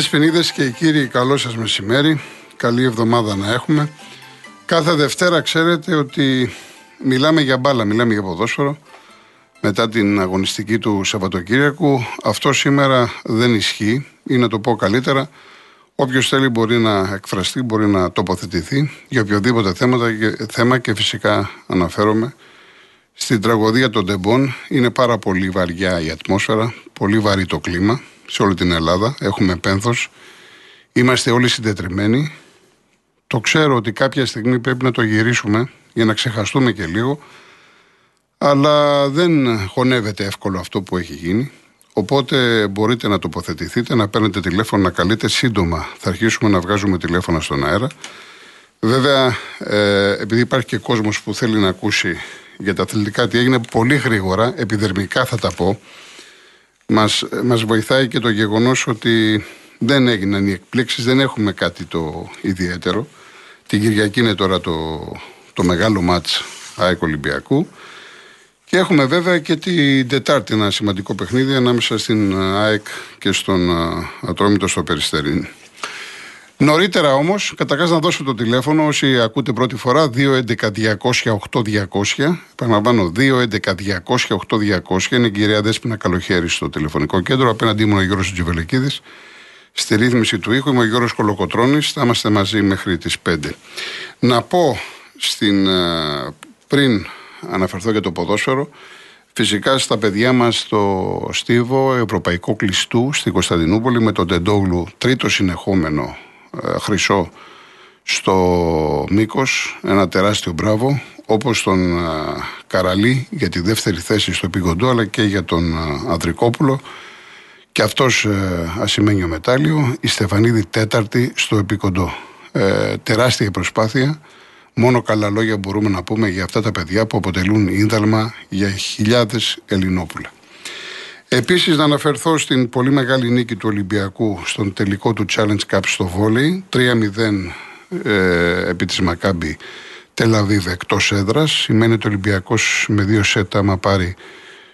Άντρε, φαινίδε και οι κύριοι, καλό σας μεσημέρι. Καλή εβδομάδα να έχουμε. Κάθε Δευτέρα ξέρετε ότι μιλάμε για μπάλα, μιλάμε για ποδόσφαιρο. Μετά την αγωνιστική του Σαββατοκύριακου. Αυτό σήμερα δεν ισχύει ή να το πω καλύτερα. Όποιος θέλει μπορεί να εκφραστεί, μπορεί να τοποθετηθεί για οποιοδήποτε θέματα, θέμα και φυσικά αναφέρομαι στην τραγωδία των Τεμπών. Είναι πάρα πολύ βαριά η ατμόσφαιρα, πολύ βαρύ το κλίμα σε όλη την Ελλάδα. Έχουμε πένθος. Είμαστε όλοι συντετριμένοι. Το ξέρω ότι κάποια στιγμή πρέπει να το γυρίσουμε για να ξεχαστούμε και λίγο. Αλλά δεν χωνεύεται εύκολο αυτό που έχει γίνει. Οπότε μπορείτε να τοποθετηθείτε, να παίρνετε τηλέφωνο, να καλείτε σύντομα. Θα αρχίσουμε να βγάζουμε τηλέφωνα στον αέρα. Βέβαια, ε, επειδή υπάρχει και κόσμος που θέλει να ακούσει για τα αθλητικά τι έγινε πολύ γρήγορα, επιδερμικά θα τα πω, μας, μας βοηθάει και το γεγονός ότι δεν έγιναν οι εκπλήξεις, δεν έχουμε κάτι το ιδιαίτερο. Την Κυριακή είναι τώρα το, το μεγάλο μάτς ΑΕΚ Ολυμπιακού. Και έχουμε βέβαια και την Τετάρτη ένα σημαντικό παιχνίδι ανάμεσα στην ΑΕΚ και στον Ατρόμητο στο Περιστερίν. Νωρίτερα όμως, καταρχά να δώσω το τηλέφωνο όσοι ακούτε πρώτη φορά 211-200-8200. Επαναλαμβάνω, 211-200-8200. Είναι η κυρία Δέσπινα Καλοχέρη στο τηλεφωνικό κέντρο. Απέναντί μου ο Γιώργος Τζιβελεκίδη. Στη ρύθμιση του ήχου είμαι ο Γιώργος Κολοκοτρόνη. Θα είμαστε μαζί μέχρι τις 5. Να πω στην, πριν αναφερθώ για το ποδόσφαιρο. Φυσικά στα παιδιά μας στο Στίβο, Ευρωπαϊκό Κλειστού, στην Κωνσταντινούπολη με τον Τεντόγλου, τρίτο συνεχόμενο ε, χρυσό στο μήκος, ένα τεράστιο μπράβο, όπως τον ε, Καραλή για τη δεύτερη θέση στο Πικοντό, αλλά και για τον ε, Ανδρικόπουλο και αυτός ασημένιο μετάλλιο, η Στεφανίδη τέταρτη στο Επικοντό. τεράστια προσπάθεια Μόνο καλά λόγια μπορούμε να πούμε για αυτά τα παιδιά που αποτελούν ίνδαλμα για χιλιάδες Ελληνόπουλα. Επίσης να αναφερθώ στην πολύ μεγάλη νίκη του Ολυμπιακού στον τελικό του Challenge Cup στο βόλεϊ 3-0 ε, επί της Μακάμπη Τελαβίβ εκτός έδρας σημαίνει ότι ο Ολυμπιακός με δύο σετ άμα πάρει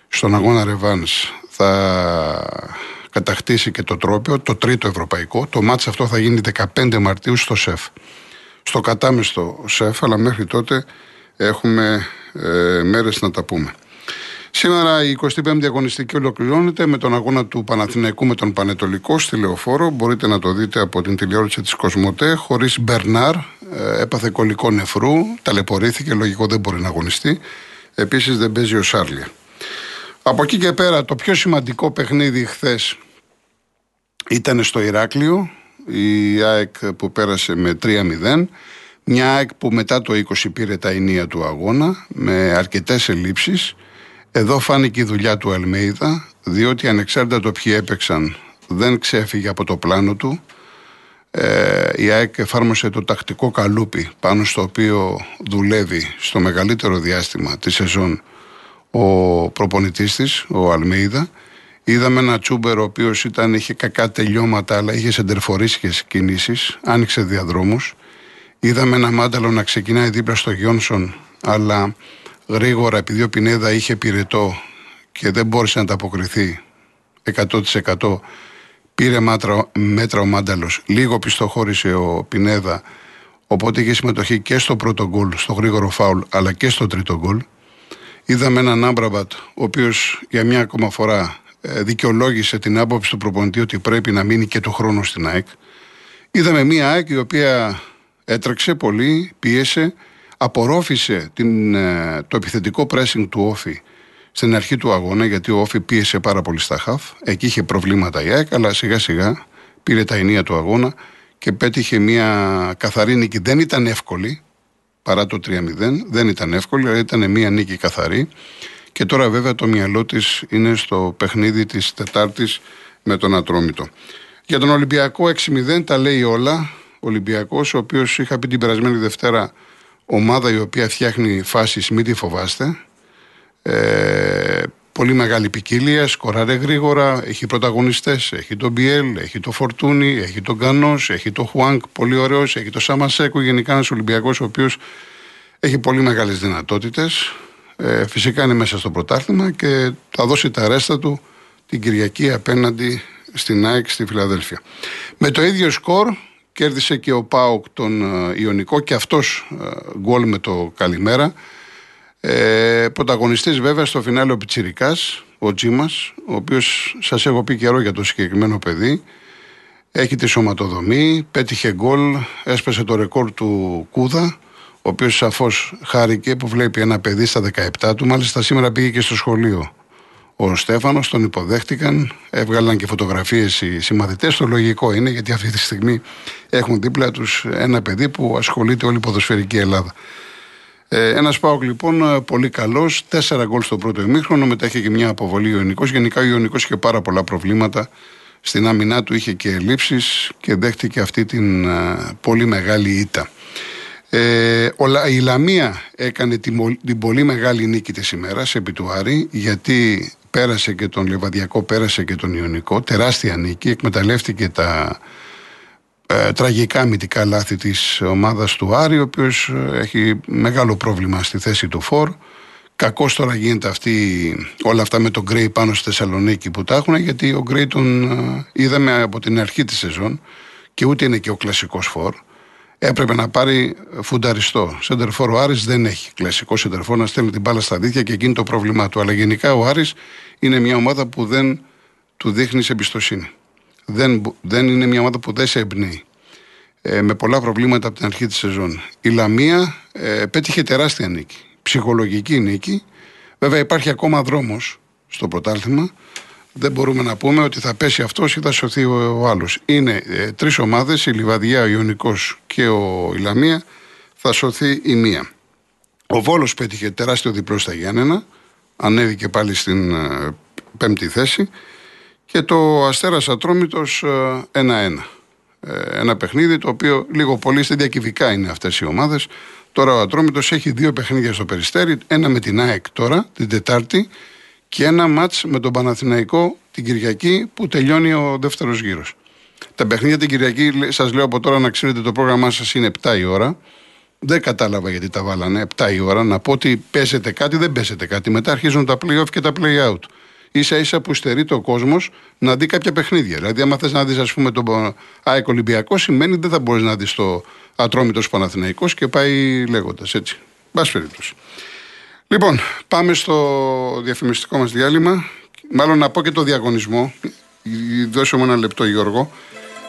στον αγώνα Ρεβάνς θα κατακτήσει και το τρόπιο, το τρίτο ευρωπαϊκό. Το μάτς αυτό θα γίνει 15 Μαρτίου στο ΣΕΦ στο κατάμεστο ΣΕΦ, αλλά μέχρι τότε έχουμε ε, μέρες να τα πούμε. Σήμερα η 25η αγωνιστική ολοκληρώνεται με τον αγώνα του Παναθηναϊκού με τον Πανετολικό στη Λεωφόρο. Μπορείτε να το δείτε από την τηλεόραση της Κοσμοτέ. Χωρίς Μπερνάρ, ε, έπαθε κολλικό νεφρού, ταλαιπωρήθηκε, λογικό δεν μπορεί να αγωνιστεί. Επίσης δεν παίζει ο Σάρλια. Από εκεί και πέρα το πιο σημαντικό παιχνίδι χθες ήταν στο Ηράκλειο η ΑΕΚ που πέρασε με 3-0. Μια ΑΕΚ που μετά το 20 πήρε τα ενία του αγώνα με αρκετές ελλείψεις. Εδώ φάνηκε η δουλειά του Αλμέιδα, διότι ανεξάρτητα το ποιοι έπαιξαν δεν ξέφυγε από το πλάνο του. Ε, η ΑΕΚ εφάρμοσε το τακτικό καλούπι πάνω στο οποίο δουλεύει στο μεγαλύτερο διάστημα της σεζόν ο προπονητής της, ο Αλμέιδα Είδαμε ένα τσούμπερ ο οποίος είχε κακά τελειώματα, αλλά είχε σεντερφορίσιε κινήσεις, άνοιξε διαδρόμους. Είδαμε ένα μάνταλο να ξεκινάει δίπλα στο Γιόνσον, αλλά γρήγορα επειδή ο Πινέδα είχε πυρετό και δεν μπόρεσε να ανταποκριθεί 100% πήρε μέτρα, μέτρα ο Μάνταλος. Λίγο πιστοχώρησε ο Πινέδα. Οπότε είχε συμμετοχή και στο πρώτο γκολ, στο γρήγορο φάουλ, αλλά και στο τρίτο γκολ. Είδαμε έναν Άμπραμπατ, ο οποίος για μια ακόμα φορά ε, δικαιολόγησε την άποψη του προπονητή ότι πρέπει να μείνει και το χρόνο στην ΑΕΚ. Είδαμε μια ΑΕΚ η οποία έτρεξε πολύ, πίεσε, απορρόφησε την, ε, το επιθετικό pressing του Όφη στην αρχή του αγώνα, γιατί ο Όφη πίεσε πάρα πολύ στα χαφ. Εκεί είχε προβλήματα η ΑΕΚ, αλλά σιγά σιγά πήρε τα ενία του αγώνα και πέτυχε μια καθαρή νίκη. Δεν ήταν εύκολη, παρά το 3-0, δεν ήταν εύκολη, αλλά ήταν μια νίκη καθαρή. Και τώρα βέβαια το μυαλό της είναι στο παιχνίδι της Τετάρτης με τον Ατρόμητο. Για τον Ολυμπιακό 6-0 τα λέει όλα. Ο Ολυμπιακός, ο οποίος είχα πει την περασμένη Δευτέρα, ομάδα η οποία φτιάχνει φάσεις, μην τη φοβάστε. Ε, πολύ μεγάλη ποικιλία, σκοράρε γρήγορα, έχει πρωταγωνιστές. Έχει τον Μπιέλ, έχει τον Φορτούνι, έχει τον Κανός, έχει τον Χουάνκ, πολύ ωραίος, έχει τον Σαμασέκου. Γενικά ένας Ολυμπιακός ο οποίος έχει πολύ μεγάλες δυνατότητες. Ε, φυσικά είναι μέσα στο πρωτάθλημα και θα δώσει τα ρέστα του την Κυριακή απέναντι στην ΑΕΚ στη Φιλαδέλφια. Με το ίδιο σκορ κέρδισε και ο Πάοκ τον Ιωνικό και αυτός γκολ με το καλημέρα. Ε, πρωταγωνιστής βέβαια στο φινάλε ο Πιτσιρικάς, ο Τζίμας, ο οποίος σας έχω πει καιρό για το συγκεκριμένο παιδί. Έχει τη σωματοδομή, πέτυχε γκολ, έσπασε το ρεκόρ του Κούδα, ο οποίος σαφώς χάρηκε που βλέπει ένα παιδί στα 17 του. Μάλιστα σήμερα πήγε και στο σχολείο. Ο Στέφανος τον υποδέχτηκαν, έβγαλαν και φωτογραφίες οι συμμαθητέ. Το λογικό είναι γιατί αυτή τη στιγμή έχουν δίπλα τους ένα παιδί που ασχολείται όλη η ποδοσφαιρική Ελλάδα. Ε, ένας Πάοκ λοιπόν πολύ καλός. Τέσσερα γκολ στο πρώτο ημίχρονο. Μετά είχε και μια αποβολή ο Ιωνικός. Γενικά ο Ιωνικός είχε πάρα πολλά προβλήματα. Στην άμυνά του είχε και ελλείψεις και δέχτηκε αυτή την ε, πολύ μεγάλη ήττα. Ε, η Λαμία έκανε την, την πολύ μεγάλη νίκη της ημέρας επί του Άρη γιατί πέρασε και τον Λεβαδιακό, πέρασε και τον Ιωνικό, τεράστια νίκη, εκμεταλλεύτηκε τα ε, τραγικά μυτικά λάθη της ομάδας του Άρη ο οποίος ε, έχει μεγάλο πρόβλημα στη θέση του Φορ. Κακό τώρα γίνεται αυτή, όλα αυτά με τον Γκρέι πάνω στη Θεσσαλονίκη που τα έχουν γιατί ο Γκρέι τον ε, είδαμε από την αρχή της σεζόν και ούτε είναι και ο κλασικός Φορ έπρεπε να πάρει φουνταριστό. Σεντερφόρ ο Άρης δεν έχει κλασικό σεντερφόρ να στέλνει την μπάλα στα δίχτυα και εκείνη το πρόβλημά του. Αλλά γενικά ο Άρης είναι μια ομάδα που δεν του δείχνει εμπιστοσύνη. Δεν, δεν είναι μια ομάδα που δεν σε εμπνέει. Ε, με πολλά προβλήματα από την αρχή της σεζόν. Η Λαμία ε, πέτυχε τεράστια νίκη. Ψυχολογική νίκη. Βέβαια υπάρχει ακόμα δρόμος στο πρωτάθλημα δεν μπορούμε να πούμε ότι θα πέσει αυτός ή θα σωθεί ο, ο άλλος. Είναι ε, τρεις ομάδες, η Λιβαδιά, ο Ιωνικός και ο Ηλαμία, θα σωθεί η μία. Ο Βόλος πέτυχε τεράστιο διπλό στα Γιάννενα, ανέβηκε πάλι στην ε, πέμπτη θέση και το Αστέρας Ατρόμητος 1-1. Ε, ε, ένα παιχνίδι το οποίο λίγο πολύ διακυβικά είναι αυτές οι ομάδες. Τώρα ο Ατρόμητος έχει δύο παιχνίδια στο Περιστέρι, ένα με την ΑΕΚ τώρα, την Τετάρτη, και ένα μάτς με τον Παναθηναϊκό την Κυριακή που τελειώνει ο δεύτερος γύρος. Τα παιχνίδια την Κυριακή, σας λέω από τώρα να ξέρετε, το πρόγραμμά σας είναι 7 η ώρα. Δεν κατάλαβα γιατί τα βάλανε 7 η ώρα. Να πω ότι παίζετε κάτι, δεν παίζετε κάτι. Μετά αρχίζουν τα play-off και τα play-out. σα ίσα που στερεί το κόσμος να δει κάποια παιχνίδια. Δηλαδή, άμα θες να δεις, ας πούμε, τον ΑΕΚ Ολυμπιακό, σημαίνει δεν θα μπορείς να δεις το Ατρόμητος Παναθηναϊκός και πάει λέγοντας έτσι. Μπας περίπτωση. Λοιπόν, πάμε στο διαφημιστικό μας διάλειμμα. Μάλλον να πω και το διαγωνισμό. Δώσε μου ένα λεπτό Γιώργο.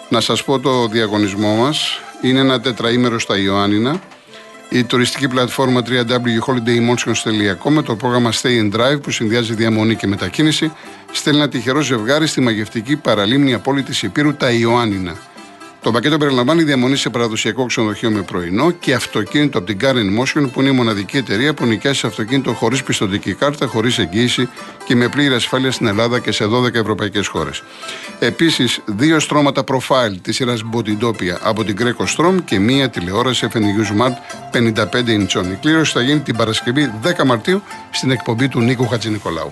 Να σας πω το διαγωνισμό μας. Είναι ένα τετραήμερο στα Ιωάννινα. Η τουριστική πλατφόρμα www.holidaymotions.com με το πρόγραμμα Stay and Drive που συνδυάζει διαμονή και μετακίνηση στέλνει ένα τυχερό ζευγάρι στη μαγευτική παραλίμνη πόλη της Υπήρου τα Ιωάννινα. Το πακέτο περιλαμβάνει διαμονή σε παραδοσιακό ξενοδοχείο με πρωινό και αυτοκίνητο από την Car Motion που είναι η μοναδική εταιρεία που νοικιάζει αυτοκίνητο χωρίς πιστοτική κάρτα, χωρίς εγγύηση και με πλήρη ασφάλεια στην Ελλάδα και σε 12 ευρωπαϊκές χώρες. Επίσης, δύο στρώματα profile της σειράς Botidopia από την Greco Strom και μία τηλεόραση FNU Smart 55 inch. Η κλήρωση θα γίνει την Παρασκευή 10 Μαρτίου στην εκπομπή του Νίκου Χατζηνικολάου.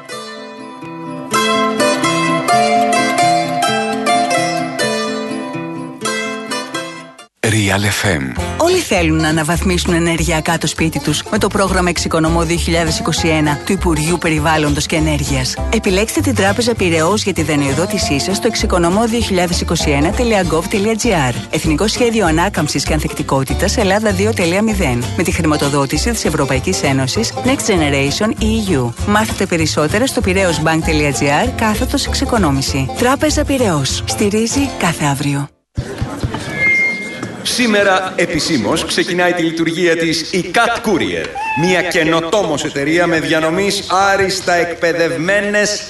Real FM. Όλοι θέλουν να αναβαθμίσουν ενεργειακά το σπίτι τους με το πρόγραμμα Εξοικονομώ 2021 του Υπουργείου Περιβάλλοντος και Ενέργειας. Επιλέξτε την τράπεζα Πυραιός για τη δανειοδότησή σας στο εξοικονομώ2021.gov.gr. Εθνικό Σχέδιο Ανάκαμψης και Ανθεκτικότητας Ελλάδα 2.0 με τη χρηματοδότηση της Ευρωπαϊκής Ένωσης Next Generation EU. Μάθετε περισσότερα στο πυραιosbank.gr κάθετος εξοικονόμηση. Τράπεζα Πυραιός. Στηρίζει κάθε αύριο. Σήμερα επισήμως ξεκινάει τη λειτουργία της η Cat Courier, μια καινοτόμος εταιρεία με διανομής άριστα εκπαιδευμένες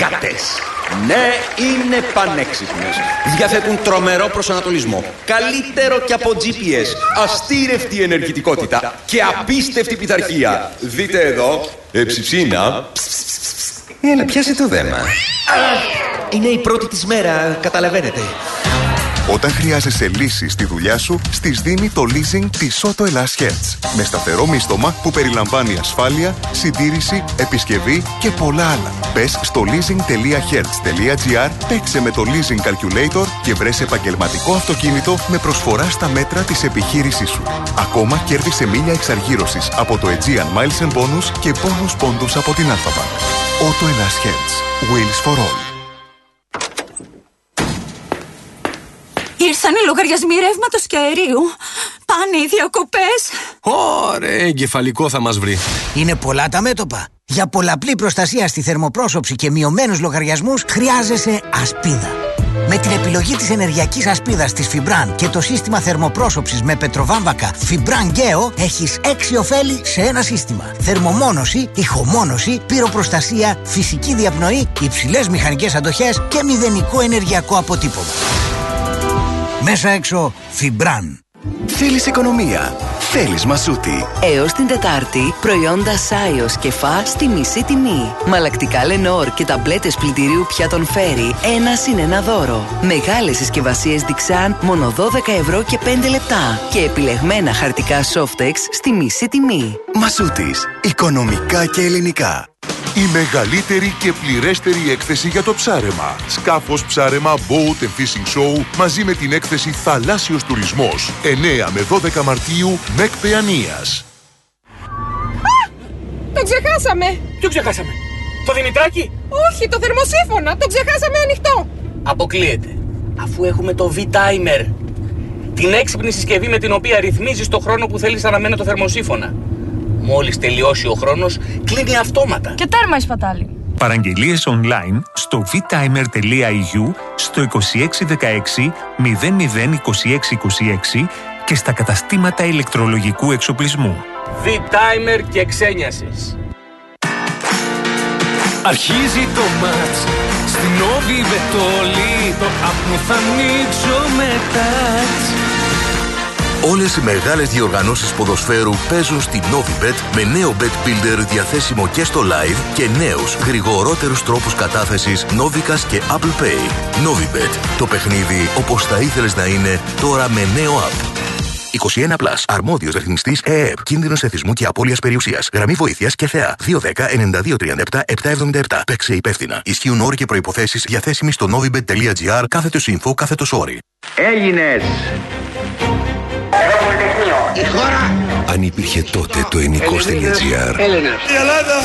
γάτες. Ναι, είναι πανέξυπνες. Διαθέτουν τρομερό προσανατολισμό. Καλύτερο και από GPS. Αστήρευτη ενεργητικότητα και απίστευτη πειθαρχία. Δείτε εδώ. Εψιψίνα. Έλα, πιάσε το δέμα. Είναι η πρώτη της μέρα, καταλαβαίνετε. Όταν χρειάζεσαι λύση στη δουλειά σου, στη δίνει το leasing της Auto Elas Hertz. Με σταθερό μίστομα που περιλαμβάνει ασφάλεια, συντήρηση, επισκευή και πολλά άλλα. Μπε στο leasing.hertz.gr, παίξε με το leasing calculator και βρες επαγγελματικό αυτοκίνητο με προσφορά στα μέτρα της επιχείρησής σου. Ακόμα κέρδισε μίλια εξαργύρωσης από το Aegean Miles and Bonus και bonus πόντους από την Alphabank. Auto Elas Hertz. Wheels for all. Ήρθαν οι λογαριασμοί ρεύματος και αερίου. Πάνε οι διακοπές. Ωραία, εγκεφαλικό θα μας βρει. Είναι πολλά τα μέτωπα. Για πολλαπλή προστασία στη θερμοπρόσωψη και μειωμένους λογαριασμούς χρειάζεσαι ασπίδα. Με την επιλογή της ενεργειακής ασπίδας της Fibran και το σύστημα θερμοπρόσωψης με πετροβάμβακα Fibran Geo έχεις έξι ωφέλη σε ένα σύστημα. Θερμομόνωση, ηχομόνωση, πυροπροστασία, φυσική διαπνοή, υψηλές μηχανικές αντοχές και μηδενικό ενεργειακό αποτύπωμα. Μέσα έξω Φιμπράν. Θέλεις οικονομία. Θέλεις μασούτη. Έως την Τετάρτη, προϊόντα Σάιος και Φα στη μισή τιμή. Μαλακτικά Λενόρ και ταμπλέτες πλυντηρίου πιάτων φέρει, ένα συν ένα δώρο. Μεγάλες συσκευασίες Dixan, μόνο 12 ευρώ και 5 λεπτά. Και επιλεγμένα χαρτικά Softex στη μισή τιμή. Μασούτης. Οικονομικά και ελληνικά. Η μεγαλύτερη και πληρέστερη έκθεση για το ψάρεμα. Σκάφος ψάρεμα Boat and Fishing Show μαζί με την έκθεση Θαλάσσιος Τουρισμός. 9 με 12 Μαρτίου, ΜΕΚ Παιανίας. Το ξεχάσαμε! Ποιο ξεχάσαμε; Το Δημητράκι; Όχι, το θερμοσύφωνα! Το ξεχάσαμε ανοιχτό! Αποκλείεται. Αφού έχουμε το V-Timer. Την έξυπνη συσκευή με την οποία ρυθμίζεις το χρόνο που θέλεις να μένει το θερμοσύφωνα. Μόλις τελειώσει ο χρόνος, κλείνει αυτόματα. Και τέρμα η σπατάλη. Παραγγελίες online στο vtimer.eu στο 2616 002626 και στα καταστήματα ηλεκτρολογικού εξοπλισμού. V-Timer και ξένιασης. Αρχίζει το μάτς Στην όβη βετόλη Το άπνο θα ανοίξω με τάτς Όλες οι μεγάλες διοργανώσεις ποδοσφαίρου παίζουν στη Novibet με νέο Bet Builder διαθέσιμο και στο live και νέους, γρηγορότερους τρόπους κατάθεσης Novica και Apple Pay. Novibet. Το παιχνίδι όπως θα ήθελες να είναι τώρα με νέο app. 21 Plus. Αρμόδιος ρυθμιστής ΕΕΠ. Κίνδυνος εθισμού και απώλειας περιουσίας. Γραμμή βοήθειας και θεά. 210-9237-777. Παίξε υπεύθυνα. Ισχύουν όροι και προποθέσει διαθέσιμοι στο novibet.gr κάθετος info κάθετος όρι. Έγινε! Η χώρα. Αν υπήρχε τότε το ενικός.gr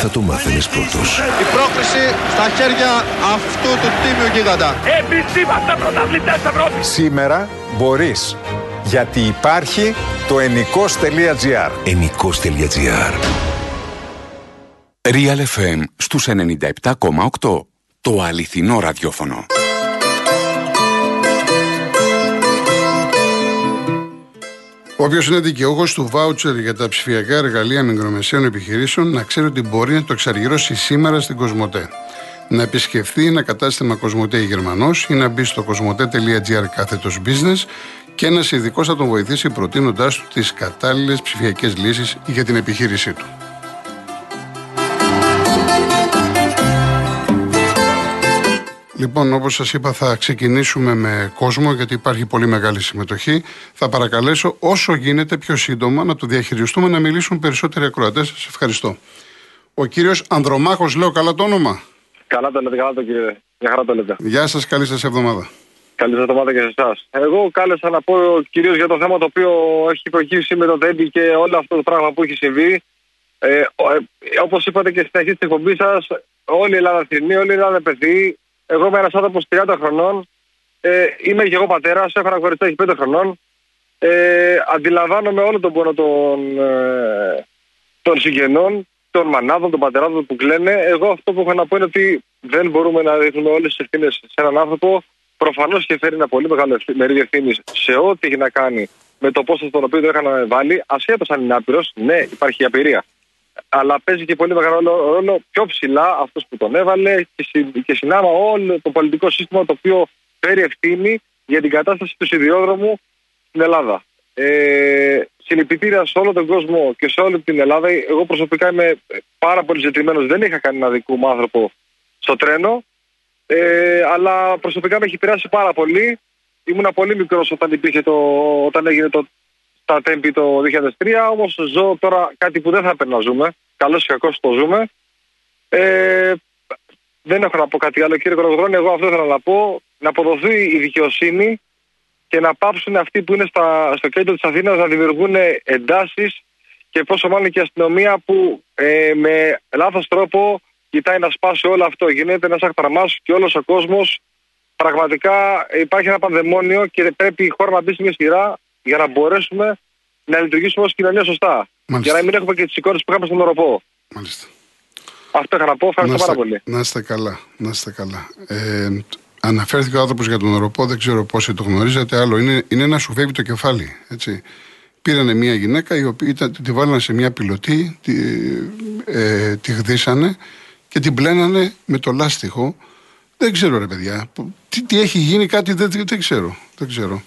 θα το μάθαινες πρώτος. Η πρόκληση στα χέρια αυτού του τίμιου γίγαντα. Εμείς είμαστε πρωταθλητές Ευρώπης. Σήμερα μπορείς. Γιατί υπάρχει το ενικός.gr Ενικός.gr Real FM στους 97,8 Το αληθινό ραδιόφωνο. Όποιο είναι δικαιούχος του βάουτσερ για τα ψηφιακά εργαλεία μικρομεσαίων επιχειρήσεων να ξέρει ότι μπορεί να το εξαργυρώσει σήμερα στην Κοσμοτέ. Να επισκεφθεί ένα κατάστημα Κοσμοτέ Γερμανός ή να μπει στο κοσμοτέ.gr κάθετος business και ένας ειδικός θα τον βοηθήσει προτείνοντάς του τις κατάλληλες ψηφιακές λύσεις για την επιχείρησή του. Λοιπόν, όπως σας είπα, θα ξεκινήσουμε με κόσμο γιατί υπάρχει πολύ μεγάλη συμμετοχή. Θα παρακαλέσω όσο γίνεται πιο σύντομα να το διαχειριστούμε να μιλήσουν περισσότεροι ακροατές. Σας ευχαριστώ. Ο κύριος Ανδρομάχος, λέω καλά το όνομα; Καλά το λέτε, καλά το κύριε. Μια χαρά το λέτε. Γεια σας, καλή σας εβδομάδα. Καλή σας εβδομάδα και σε εσάς. Εγώ κάλεσα να πω κυρίως για το θέμα το οποίο έχει προκύψει με το ΔΕΜΠΗ και όλο αυτό το πράγμα που έχει συμβεί. Ε, ε, Όπως είπατε και στην αρχή της εκπομπής σας, όλη η Ελλάδα θυρνεί, όλη η Ελλάδα παιδί, εγώ είμαι ένας άνθρωπος 30 χρονών. Ε, είμαι και εγώ πατέρας. Έχω ένα κοριτσάκι 5 χρονών. Ε, αντιλαμβάνομαι όλο τον πόνο των, ε, των συγγενών, των μανάδων, των πατεράδων που κλαίνε. Εγώ αυτό που έχω να πω είναι ότι δεν μπορούμε να ρίχνουμε όλες τις ευθύνες σε έναν άνθρωπο. Προφανώς και φέρει ένα πολύ μεγάλο μερίδιο ευθύνη σε ό,τι έχει να κάνει με το πόσο στον οποίο το είχαν βάλει, ασχέτω αν είναι άπειρος, ναι, υπάρχει η απειρία. Αλλά παίζει και πολύ μεγάλο ρόλο, ρόλο πιο ψηλά αυτός που τον έβαλε και, συ, και συνάμα όλο το πολιτικό σύστημα το οποίο φέρει ευθύνη για την κατάσταση του σιδηρόδρομου στην Ελλάδα. Ε, συλληπιτήρια σε όλο τον κόσμο και σε όλη την Ελλάδα. Εγώ προσωπικά είμαι πάρα πολύ ζητημένο. Δεν είχα κανένα δικό μου άνθρωπο στο τρένο. Ε, αλλά προσωπικά με έχει επηρεάσει πάρα πολύ. Ήμουν πολύ μικρός όταν, υπήρχε το, όταν έγινε το, τα τέμπη το 2003. Όμως ζω τώρα κάτι που δεν θα έπρεπε να ζούμε. Καλό ή κακό το ζούμε. Ε, δεν έχω να πω κάτι άλλο, κύριε Κολοκοτρώνη. Εγώ αυτό ήθελα να πω. Να αποδοθεί η δικαιοσύνη και να πάψουν αυτοί που είναι στα, στο κέντρο της Αθήνας να δημιουργούν εντάσεις και πόσο μάλλον και η αστυνομία που ε, με λάθος τρόπο κοιτάει να σπάσει όλο αυτό. Γίνεται ένα αχταρμά και όλος ο κόσμος πραγματικά υπάρχει ένα πανδαιμόνιο και πρέπει η χώρα να μπει σε μια σειρά για να μπορέσουμε να λειτουργήσουμε ως κοινωνία σωστά. Μάλιστα. Για να μην έχουμε και τις εικόνες που είχαμε στον Οροπό. Μάλιστα. Αυτό είχα να πω. Ευχαριστώ πάρα πολύ. Να είστε καλά. Να είστε καλά. Ε, αναφέρθηκε ο άνθρωπος για τον Οροπό, δεν ξέρω πόσοι το γνωρίζετε. Άλλο είναι, είναι να σου φεύγει το κεφάλι. Έτσι. Πήρανε μια γυναίκα η οποία ήταν, τη βάλανε σε μια πιλωτή, τη, ε, τη χδίσανε και την πλένανε με το λάστιχο. Δεν ξέρω ρε παιδιά. Τι, τι έχει γίνει, κάτι δεν, δεν ξέρω. Δεν ξέρω.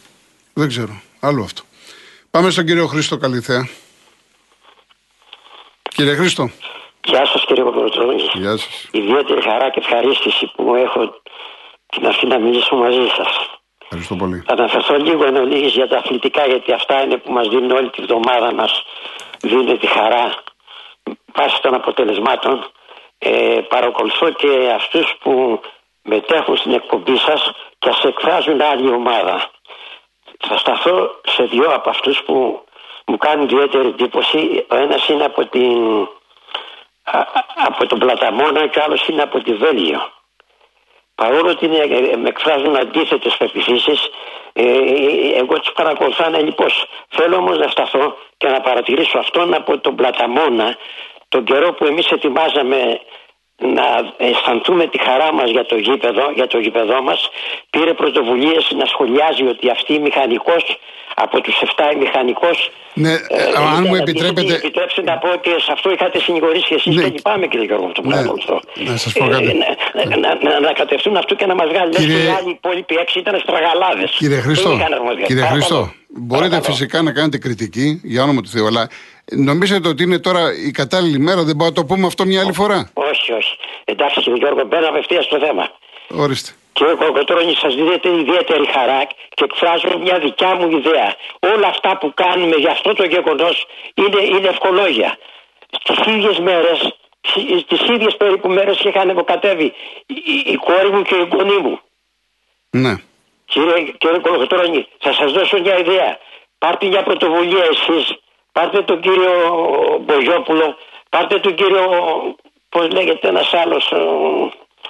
Δεν ξέρω. Άλλο αυτό. Πάμε στον κύριο Χρήστο Καλυθέα. Κύριε Χρήστο. Γεια σας κύριε Παπαδοτρώνη. Γεια σας. Ιδιαίτερη χαρά και ευχαρίστηση που έχω την αυτή να μιλήσω μαζί σας. Ευχαριστώ πολύ. Θα αναφερθώ λίγο εν ολίγης για τα αθλητικά γιατί αυτά είναι που μας δίνουν όλη τη βδομάδα μας δίνει τη χαρά βάσει των αποτελεσμάτων. Ε, παρακολουθώ και αυτούς που μετέχουν στην εκπομπή σας και σε εκφράζουν άλλη ομάδα. Θα σταθώ σε δύο από αυτούς που μου κάνουν ιδιαίτερη εντύπωση. Ο ένας είναι από, την, α, από τον Πλαταμόνα και ο άλλος είναι από τη Βέλγιο. Παρόλο ότι είναι, ε, με εκφράζουν αντίθετες πεπιθήσεις, ε, εγώ τους παρακολουθώ ανελειπώς. Θέλω όμως να σταθώ και να παρατηρήσω αυτόν από τον Πλαταμόνα τον καιρό που εμείς ετοιμάζαμε να αισθανθούμε τη χαρά μας για το γήπεδο, για το γήπεδό μας πήρε πρωτοβουλίες να σχολιάζει ότι αυτή η μηχανικός από τους 7 η μηχανικός ναι, ε, αν μου επιτρέπετε επιτρέψτε να πω και σε αυτό είχατε συνηγορήσει και εσείς ναι. και λυπάμαι κύριε Γιώργο αυτό που ναι. Να σας πω κάτι. Ε, να, να, να, να, κατευθούν αυτό και να μας βγάλει κύριε... λες και οι άλλοι υπόλοιποι έξι ήταν στραγαλάδες Κύριε Χριστό, κύριε Χριστό μπορείτε Παρακαλώ. φυσικά να κάνετε κριτική για όνομα του Θεού αλλά Νομίζετε ότι είναι τώρα η κατάλληλη μέρα, δεν μπορούμε να το πούμε αυτό μια άλλη φορά; Όχι, όχι. Εντάξει, κύριε Γιώργο, μπαίνω απευθείας στο θέμα. Ορίστε. Κύριε Κοκοτρόνη, σας δίνετε ιδιαίτερη χαρά και εκφράζω μια δικιά μου ιδέα. Όλα αυτά που κάνουμε για αυτό το γεγονός είναι, είναι ευκολόγια. Στις ίδιες μέρες, στις ίδιες περίπου μέρες είχαν αποκατέβει η, η κόρη μου και η γονή μου. Ναι. Κύριε, κύριε Κοκοτρόνη, θα σας δώσω μια ιδέα. Πάρτε μια πρωτοβουλία εσείς πάρτε τον κύριο Μπογιόπουλο, πάρτε τον κύριο, πώς λέγεται ένας άλλος,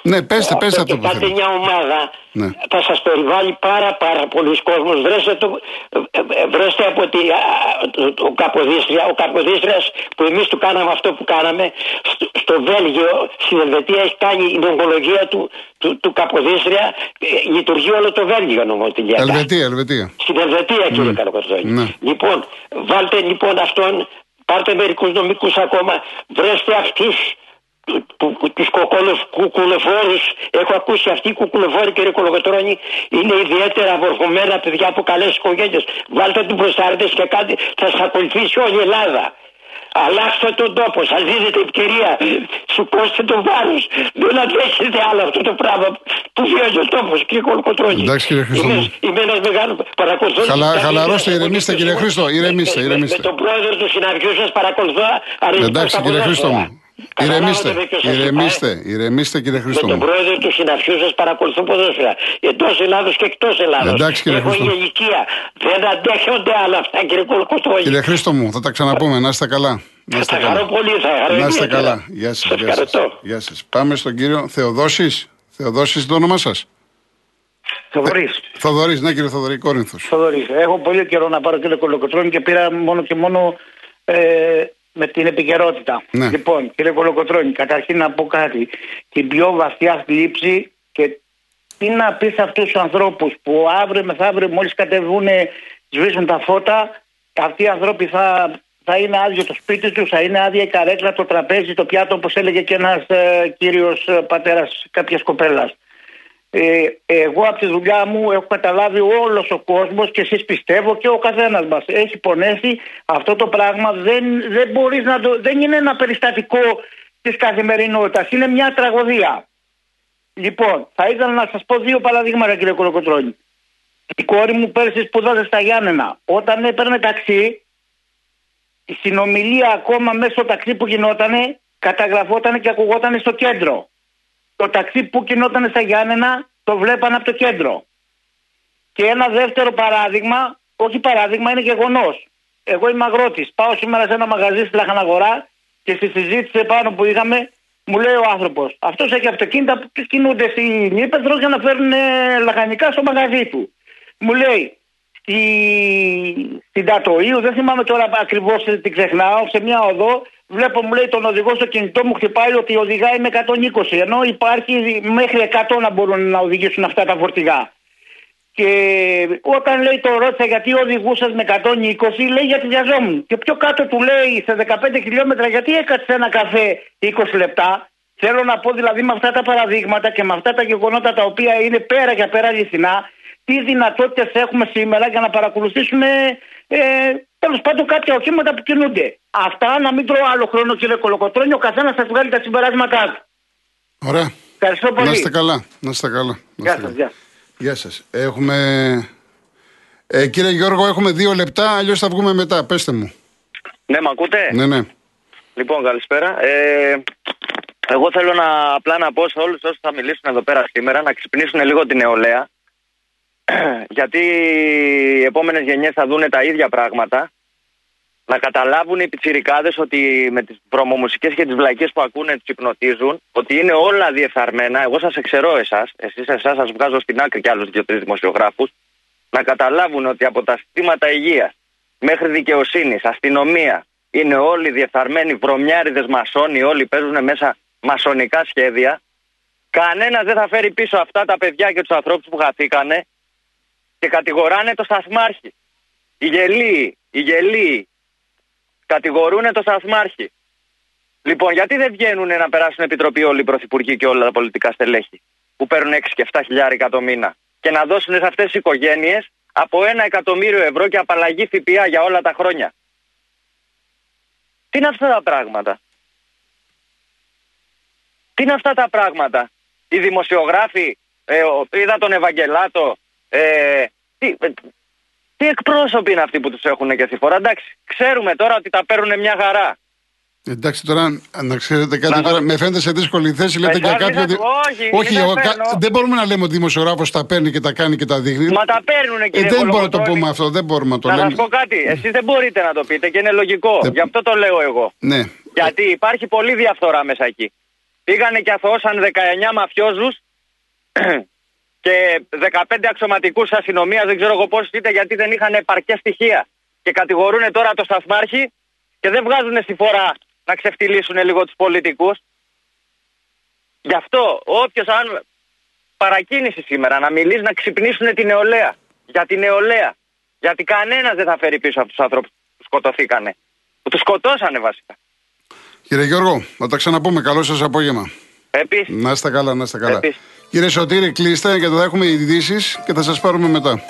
ναι, πέστε, πέστε αυτό που Πάτε μια ομάδα, ναι. θα σας περιβάλλει πάρα πάρα πολλοί κόσμος. Βρέστε, το, ε, ε, βρέστε από τη, ο, Καποδίστρια, ο Καποδίστριας που εμείς του κάναμε αυτό που κάναμε, στο, στο Βέλγιο, στην Ελβετία έχει κάνει η νομολογία του, του, του Καποδίστρια, ε, λειτουργεί όλο το Βέλγιο νομοτηλιακά. Ελβετία, Ελβετία. Στην Ελβετία κύριε mm. Ναι. Λοιπόν, βάλτε λοιπόν αυτόν, πάρτε μερικούς νομικούς ακόμα, βρέστε αυτούς του κουκουλοφόρου. Έχω ακούσει αυτοί οι κουκουλοφόροι κύριε Κολογοτρόνη είναι ιδιαίτερα βορχωμένα παιδιά από καλές οικογένειες. Βάλτε του μπροστάρτε και κάτι θα σας ακολουθήσει όλη η Ελλάδα. Αλλάξτε τον τόπο, σας δίνετε ευκαιρία. Σηκώστε τον βάρος. Δεν αντέχετε άλλο αυτό το πράγμα που βιάζει ο τόπος, κύριε Κολοκοτρόνη. Εντάξει, κύριε Χρήστο. Είμαι, είμαι ένας μεγάλος παρακολουθώ. Χαλα, χαλαρώστε, ηρεμήστε, κύριε Χρήστο. Ηρεμήστε, ηρεμήστε. Με τον πρόεδρο του συναντιού σας παρακολουθώ. Εντάξει, κύριε Χρήστο μου. Ηρεμήστε, ηρεμήστε, ηρεμήστε κύριε Χριστό. Με τον πρόεδρο του συναφιού σας παρακολουθούν ποδόσφαιρα. Εντός Ελλάδος και εκτός Ελλάδος. Εντάξει κύριε Χριστό. Έχω ηλικία. Δεν αντέχονται άλλα αυτά κύριε Κολοκοτρόνη. Κύριε Χρήστο μου, θα τα ξαναπούμε. Να είστε καλά. Να είστε καλά. πολύ, θα χαρώ Να είστε καλά. Γεια σας. Γεια σας. Πάμε στον κύριο Θεοδόσης. Θεοδόσης το όνομά σας; Θοδωρής. Θοδωρής, ναι κύριε Θοδωρή, Κόρινθος. Θοδωρής. Έχω πολύ καιρό να πάρω κύριε Κολοκοτρόνη και πήρα μόνο και μόνο ε, με την επικαιρότητα. Ναι. Λοιπόν, κύριε Κολοκοτρώνη, καταρχήν να πω κάτι. Την πιο βαθιά θλίψη και τι να πεις σε αυτούς τους ανθρώπους που αύριο μεθαύριο μόλις κατεβούν σβήσουν τα φώτα, αυτοί οι άνθρωποι θα, θα είναι άδειο το σπίτι τους, θα είναι άδεια η καρέκλα, το τραπέζι, το πιάτο, όπως έλεγε και ένας ε, κύριος πατέρας κάποιας κοπέλας. Ε, εγώ από τη δουλειά μου έχω καταλάβει όλος ο κόσμος και εσείς πιστεύω και ο καθένας μας έχει πονέσει αυτό το πράγμα. Δεν, δεν μπορείς να το. Δεν είναι ένα περιστατικό της καθημερινότητας. Είναι μια τραγωδία. Λοιπόν, θα ήθελα να σας πω δύο παραδείγματα, κύριε Κολοκοτρόνη. Η κόρη μου πέρσι σπουδάζε στα Γιάννενα. Όταν έπαιρνε ταξί, η συνομιλία ακόμα μέσα στο ταξί που γινότανε καταγραφόταν και ακουγόταν στο κέντρο. Το ταξί που γινόταν στα Γιάννενα το βλέπαν από το κέντρο. Και ένα δεύτερο παράδειγμα, όχι παράδειγμα, είναι γεγονός. Εγώ είμαι αγρότης. Πάω σήμερα σε ένα μαγαζί στη Λαχαναγορά και στη συζήτηση επάνω που είχαμε, μου λέει ο άνθρωπος: Αυτός έχει αυτοκίνητα που κινούνται στην Ήπεθρος για να φέρουν λαχανικά στο μαγαζί του. Μου λέει, στη, στην Τατοίου, δεν θυμάμαι τώρα ακριβώς την ξεχνάω, σε μια οδό, βλέπω μου λέει τον οδηγό στο κινητό μου χτυπάει ότι οδηγάει με 120, ενώ υπάρχει μέχρι 100 να μπορούν να οδηγήσουν αυτά τα φορτηγά. Και όταν λέει το ρώτησα γιατί οδηγούσα με 120, λέει γιατί βιαζόμουν. Και πιο κάτω του λέει σε 15 χιλιόμετρα γιατί έκατσε ένα καφέ 20 λεπτά. Θέλω να πω δηλαδή με αυτά τα παραδείγματα και με αυτά τα γεγονότα τα οποία είναι πέρα για πέρα αληθινά, τι δυνατότητες έχουμε σήμερα για να παρακολουθήσουμε ε, τέλος πάντων κάποια οχήματα που κινούνται. Αυτά να μην τρώω άλλο χρόνο, κύριε Κολοκοτρόνιο, ο καθένας θα βγάλει τα συμπεράσματά του. Ωραία. Ευχαριστώ πολύ. Να είστε καλά. Να είστε καλά. Να Γεια είστε σας, καλά. γεια. Γεια σας. Έχουμε... Ε, κύριε Γιώργο, έχουμε δύο λεπτά, αλλιώς θα βγούμε μετά. Πέστε μου. Ναι, με ακούτε; Ναι, ναι. Λοιπόν, καλησπέρα. Ε, εγώ θέλω να απλά να πω σε όλους όσους θα μιλήσουν εδώ πέρα σήμερα να ξυπνήσουν λίγο την νεολαία. γιατί οι επόμενες γενιές θα δουν τα ίδια πράγματα. Να καταλάβουν οι πιτσιρικάδες ότι με τις βρωμομουσικές και τις βλακίες που ακούνε τους υπνοτίζουν, ότι είναι όλα διεφθαρμένα. Εγώ σας εξαιρώ εσάς, εσείς εσάς σας βγάζω στην άκρη κι άλλους δύο-τρεις δημοσιογράφους, να καταλάβουν ότι από τα συστήματα υγείας μέχρι δικαιοσύνης, αστυνομία, είναι όλοι διεφθαρμένοι βρωμιάριδες μασόνοι, όλοι παίζουν μέσα μασονικά σχέδια. Κανένας δεν θα φέρει πίσω αυτά τα παιδιά και τους ανθρώπους που χαθήκανε και κατηγοράνε το σταθμάρχη. Οι γελοί, οι γελοί κατηγορούν το σταθμάρχη. Λοιπόν, γιατί δεν βγαίνουν να περάσουν επιτροπή όλοι οι πρωθυπουργοί και όλα τα πολιτικά στελέχη που παίρνουν 6 και 7 χιλιάρικα το μήνα και να δώσουν σε αυτές τις οικογένειες από ένα εκατομμύριο ευρώ και απαλλαγή ΦΠΑ για όλα τα χρόνια; Τι είναι αυτά τα πράγματα; Τι είναι αυτά τα πράγματα; Οι δημοσιογράφοι, ε, ο- είδα τον Ευαγγελάτο, ε, τι, ε, τι εκπρόσωποι είναι αυτοί που τους έχουν και στη φορά; Εντάξει, ξέρουμε τώρα ότι τα παίρνουν μια χαρά. Εντάξει τώρα, να ξέρετε κάτι Να- τώρα, με φαίνεται σε δύσκολη θέση. Λέτε Ε, για τώρα κάποιο. μην δι- θα- όχι, όχι δεν ο- κα- φέρνω. δεν μπορούμε να λέμε ότι ο δημοσιογράφος τα παίρνει και τα κάνει και τα δείχνει. Μα τα παίρνουν Ε, κύριε δεν μπορούμε να το Κολοκοτρώνη. πούμε αυτό, δεν μπορούμε να το Να λέμε. σας πω κάτι, εσείς δεν μπορείτε να το πείτε και είναι λογικό. Γι' αυτό το λέω εγώ. Ναι. Γιατί υπάρχει πολλή διαφθορά μέσα εκεί. Πήγανε και αθωώσαν 19 μαφιόζους και 15 αξιωματικούς αστυνομίας, δεν ξέρω εγώ πώς είτε γιατί δεν είχαν επαρκέ στοιχεία. Και κατηγορούν τώρα το σταθμάρχη και δεν βγάζουν στη φορά να ξεφτυλίσουν λίγο τους πολιτικούς. Γι' αυτό όποιος αν παρακίνηση σήμερα να μιλήσει να ξυπνήσουν την νεολαία. Για την νεολαία. Γιατί κανένας δεν θα φέρει πίσω από τους ανθρώπους που σκοτωθήκανε. Που τους σκοτώσανε βασικά. Κύριε Γιώργο, θα τα ξαναπούμε. Καλό σας απόγευμα. Επίσης. Να είστε καλά, να είστε καλά. Επίσης. Κύριε Σωτήρη, κλείστε γιατί θα έχουμε ειδήσεις και θα σας πάρουμε μετά.